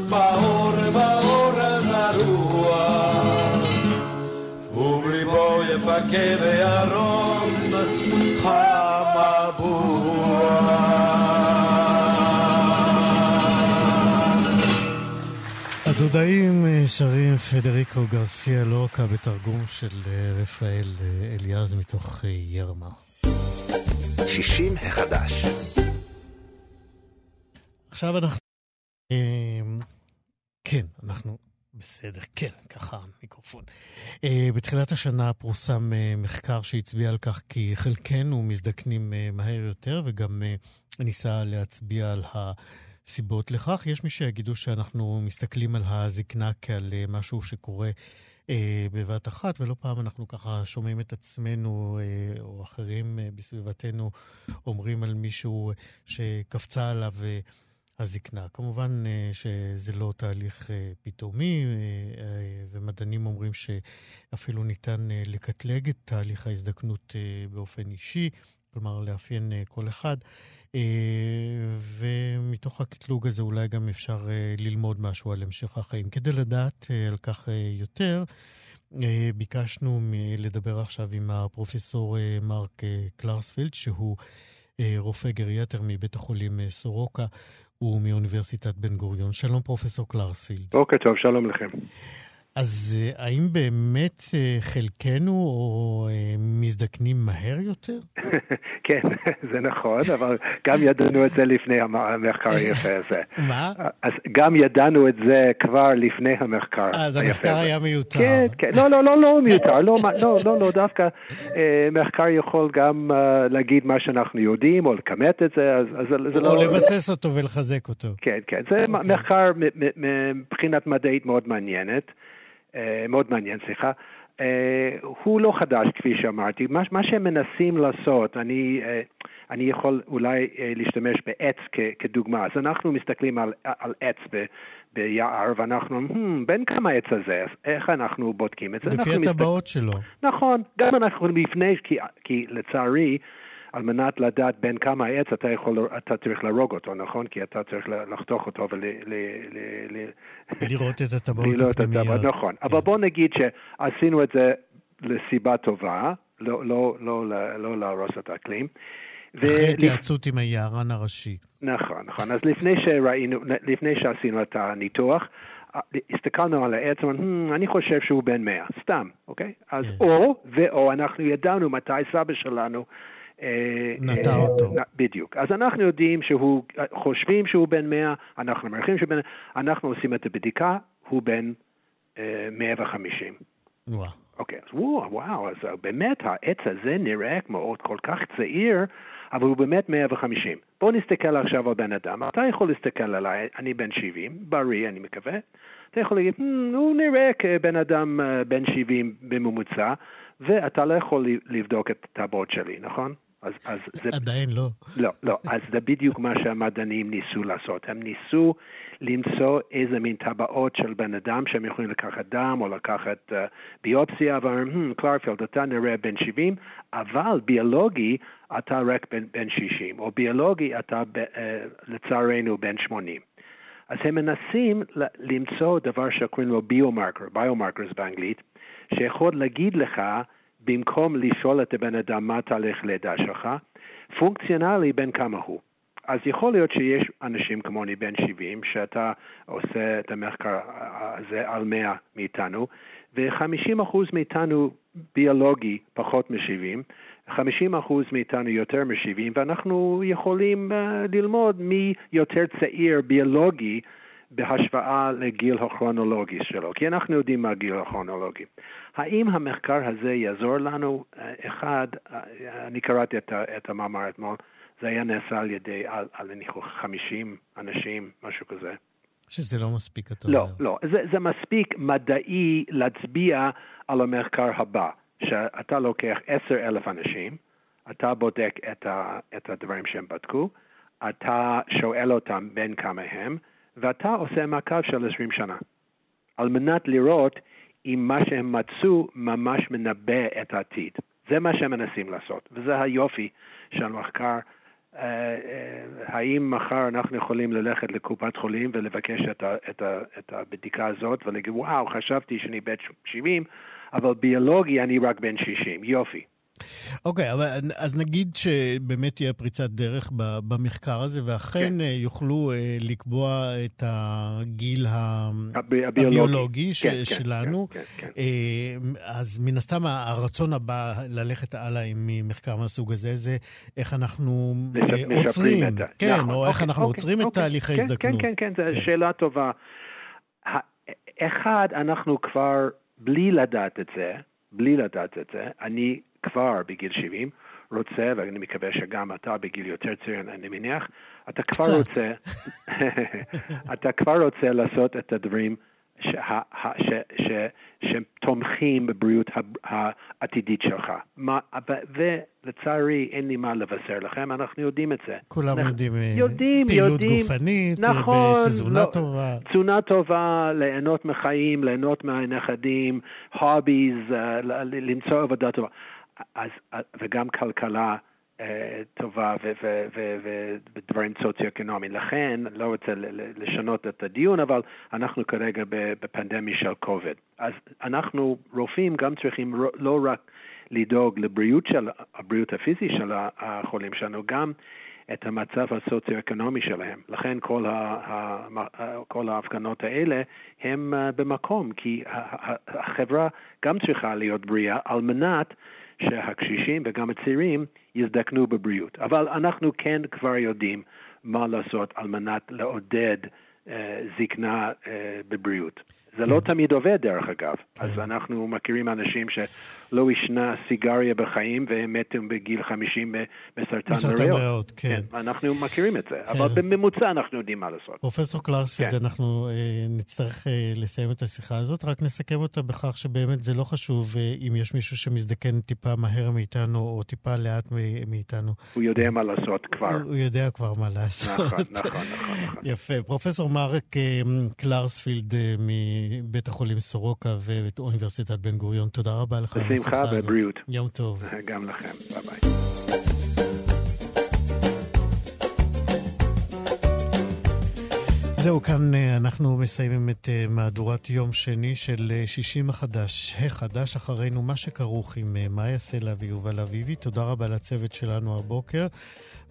באור באור הזרוע, ובליבו יפקה בירון הדודאים אה, שרים פדריקו גרסיה לורקה בתרגום של אה, רפאל אה, אליעז מתוך ירמה. שישים החדש. עכשיו אנחנו... כן, אנחנו בסדר, כן, ככה המיקרופון. בתחילת השנה פורסם מחקר שהצביע על כך כי חלקנו מזדקנים מהר יותר, וגם ניסה להצביע על ה... סיבות לכך. יש מי שיגידו שאנחנו מסתכלים על הזקנה כעל אה, משהו שקורה אה, בבת אחת, ולא פעם אנחנו ככה שומעים את עצמנו אה, או אחרים אה, בסביבתנו אומרים על מישהו שקפצה עליו אה, הזקנה. כמובן אה, שזה לא תהליך אה, פתאומי, ומדענים אומרים שאפילו ניתן לקטלג את תהליך ההזדקנות באופן אישי, כלומר לאפיין כל אחד. ומתוך הקטלוג הזה אולי גם אפשר ללמוד משהו על המשך החיים. כדי לדעת על כך יותר, ביקשנו לדבר עכשיו עם הפרופסור מרק קלרספילד, שהוא רופא גריאטר מבית החולים סורוקה ומאוניברסיטת בן גוריון. שלום, פרופסור קלרספילד. בוקר טוב, שלום לכם. אז אה, האם באמת אה, חלקנו או אה, מזדקנים מהר יותר? כן, זה נכון, אבל גם ידענו את זה לפני המחקר היפה הזה. מה? אז גם ידענו את זה כבר לפני המחקר. אז המחקר היה מיותר. כן, כן, לא, לא, לא, לא מיותר, לא, לא, לא, לא, דווקא מחקר יכול גם להגיד מה שאנחנו יודעים, או לכמת את זה, אז זה לא... או לבסס אותו ולחזק אותו. כן, כן, זה אוקיי. מחקר מבחינת מדעית מאוד מעניינת. אה, מאוד מעניין, סליחה. אה, הוא לא חדש, כפי שאמרתי. מה, מה שהם מנסים לעשות, אני, אה, אני יכול אולי להשתמש בעץ כ, כדוגמה. אז אנחנו מסתכלים על, על עץ ב, ביער, ואנחנו hmm, בין כמה העץ הזה, אז איך אנחנו בודקים את זה? לפי הטבעות מסתכל... שלו. נכון, גם אנחנו לפני, כי, כי לצערי, על מנת לדעת בין כמה העץ אתה יכול, אתה צריך להרוג אותו, נכון? כי אתה צריך לחתוך אותו ול... ל, ל, ל, לראות את הטבעות הפנימיות. נכון, כן. אבל בוא נגיד שעשינו את זה לסיבה טובה, לא, לא, לא, לא, לא להרוס את האקלים. אחרי התייעצות עם היערן הראשי. נכון, נכון. אז לפני שראינו, לפני שעשינו את הניתוח, הסתכלנו על העץ, אמרנו, hmm, אני חושב שהוא בן מאה, סתם, אוקיי? אז כן. או, ואו אנחנו ידענו מתי סבא שלנו נטע אה, אותו. בדיוק. אז אנחנו יודעים שהוא, חושבים שהוא בן 100, אנחנו מעריכים שהוא בן, אנחנו עושים את הבדיקה, הוא בן 150. אה, וואו. אוקיי, אז וואו, וואו, אז באמת העץ הזה נראה כמו עוד כל כך צעיר, אבל הוא באמת 150. בואו נסתכל עכשיו על בן אדם. אתה יכול להסתכל עליי, אני בן 70, בריא, אני מקווה. אתה יכול להגיד, hmm, הוא נראה כבן אדם בן 70 בממוצע, ואתה לא יכול לבדוק את הטבעות שלי, נכון? אז, אז זה... עדיין לא. לא, לא. אז זה בדיוק מה שהמדענים ניסו לעשות. הם ניסו למצוא איזה מין טבעות של בן אדם שהם יכולים לקחת דם או לקחת uh, ביופסיה, ואומרים, hmm, קלרפילד, אתה נראה בן 70, אבל ביולוגי אתה רק בן, בן 60, או ביולוגי אתה ב, uh, לצערנו בן 80. אז הם מנסים למצוא דבר שקוראים לו ביומרקר, ביומרקרס באנגלית, שיכול להגיד לך במקום לשאול את הבן אדם מה תהליך לידה שלך, פונקציונלי בין כמה הוא. אז יכול להיות שיש אנשים כמוני בן 70, שאתה עושה את המחקר הזה על 100 מאיתנו, ו-50% מאיתנו ביולוגי פחות מ-70, 50% מאיתנו יותר מ-70, ואנחנו יכולים uh, ללמוד מי יותר צעיר ביולוגי בהשוואה לגיל הכרונולוגי שלו, כי אנחנו יודעים מה הגיל הכרונולוגי. האם המחקר הזה יעזור לנו? אחד, אני קראתי את, את המאמר אתמול, זה היה נעשה על ידי, על, על על 50 אנשים, משהו כזה. שזה לא מספיק, אתה לא, אומר. לא, לא. זה, זה מספיק מדעי להצביע על המחקר הבא, שאתה לוקח 10 אלף אנשים, אתה בודק את, ה, את הדברים שהם בדקו, אתה שואל אותם בין כמה הם, ואתה עושה מעקב של 20 שנה, על מנת לראות אם מה שהם מצאו ממש מנבא את העתיד. זה מה שהם מנסים לעשות, וזה היופי של מחקר. Uh, uh, האם מחר אנחנו יכולים ללכת לקופת חולים ולבקש את, ה, את, ה, את הבדיקה הזאת ולהגיד, וואו, חשבתי שאני בן 70, אבל ביולוגי אני רק בן 60, יופי. אוקיי, okay, אבל אז נגיד שבאמת תהיה פריצת דרך במחקר הזה, ואכן כן. אה, יוכלו אה, לקבוע את הגיל הביולוגי, הביולוגי ש, כן, כן, שלנו, כן, כן, כן. אז מן הסתם הרצון הבא ללכת הלאה עם מחקר מהסוג הזה, זה איך אנחנו עוצרים, את כן, נכון, או אוקיי, איך אנחנו אוקיי, עוצרים אוקיי, את תהליך כן, ההזדקנות. כן, כן, כן, זו כן. שאלה טובה. אחד, אנחנו כבר, בלי לדעת את זה, בלי לדעת את זה, אני כבר בגיל 70 רוצה, ואני מקווה שגם אתה בגיל יותר צעיר, אני מניח, אתה כבר קצת. רוצה, אתה כבר רוצה לעשות את הדברים שה- ה- ש- ש- שתומכים בבריאות העתידית שלך. מה, ולצערי אין לי מה לבשר לכם, אנחנו יודעים את זה. כולם אנחנו יודעים, אה, יודעים, פעילות יודעים. גופנית, אה, נכון, בתזונה לא- טובה. תזונה טובה, ליהנות מחיים, ליהנות מהנכדים, הוביז, אה, למצוא עבודה טובה. אז, אה, וגם כלכלה אה, טובה ודברים סוציו-אקונומיים. לכן, לא רוצה לשנות את הדיון, אבל אנחנו כרגע בפנדמיה של קוביד. אז אנחנו, רופאים, גם צריכים לא רק לדאוג לבריאות של, הבריאות הפיזי של החולים שלנו, גם את המצב הסוציו-אקונומי שלהם. לכן כל, ה, ה, כל ההפגנות האלה הם uh, במקום, כי החברה גם צריכה להיות בריאה על מנת שהקשישים וגם הצעירים יזדקנו בבריאות. אבל אנחנו כן כבר יודעים מה לעשות על מנת לעודד uh, זקנה uh, בבריאות. זה לא תמיד עובד דרך אגב, אז אנחנו מכירים אנשים שלא עישנה סיגריה בחיים והם מתו בגיל 50 בסרטן בסרטן ריאות. ריאות, כן. אנחנו מכירים את זה, כן. אבל בממוצע אנחנו יודעים מה לעשות. פרופסור קלרספילד, כן. אנחנו אה, נצטרך אה, לסיים את השיחה הזאת, רק נסכם אותה בכך שבאמת זה לא חשוב אה, אם יש מישהו שמזדקן טיפה מהר מאיתנו או טיפה לאט מ- מאיתנו. הוא יודע מה לעשות כבר. הוא יודע כבר מה לעשות. נכון, נכון, נכון, נכון. יפה. פרופסור מרק קלרספילד אה, מבית החולים סורוקה ואוניברסיטת בן גוריון, תודה רבה לך על בשמחה השיחה הזאת. ובריאות. יום טוב. גם לכם, ביי ביי. זהו, כאן אה, אנחנו מסיימים את אה, מהדורת יום שני של אה, שישים החדש. החדש אחרינו, מה שכרוך עם אה, מאיה סלע ויובל אביבי. תודה רבה לצוות שלנו הבוקר.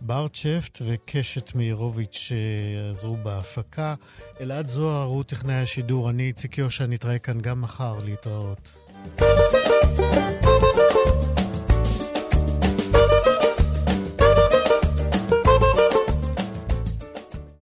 בר צ'פט וקשת מאירוביץ' שעזרו בהפקה. אלעד זוהר הוא טכנאי השידור, אני איציק יושע, נתראה כאן גם מחר להתראות.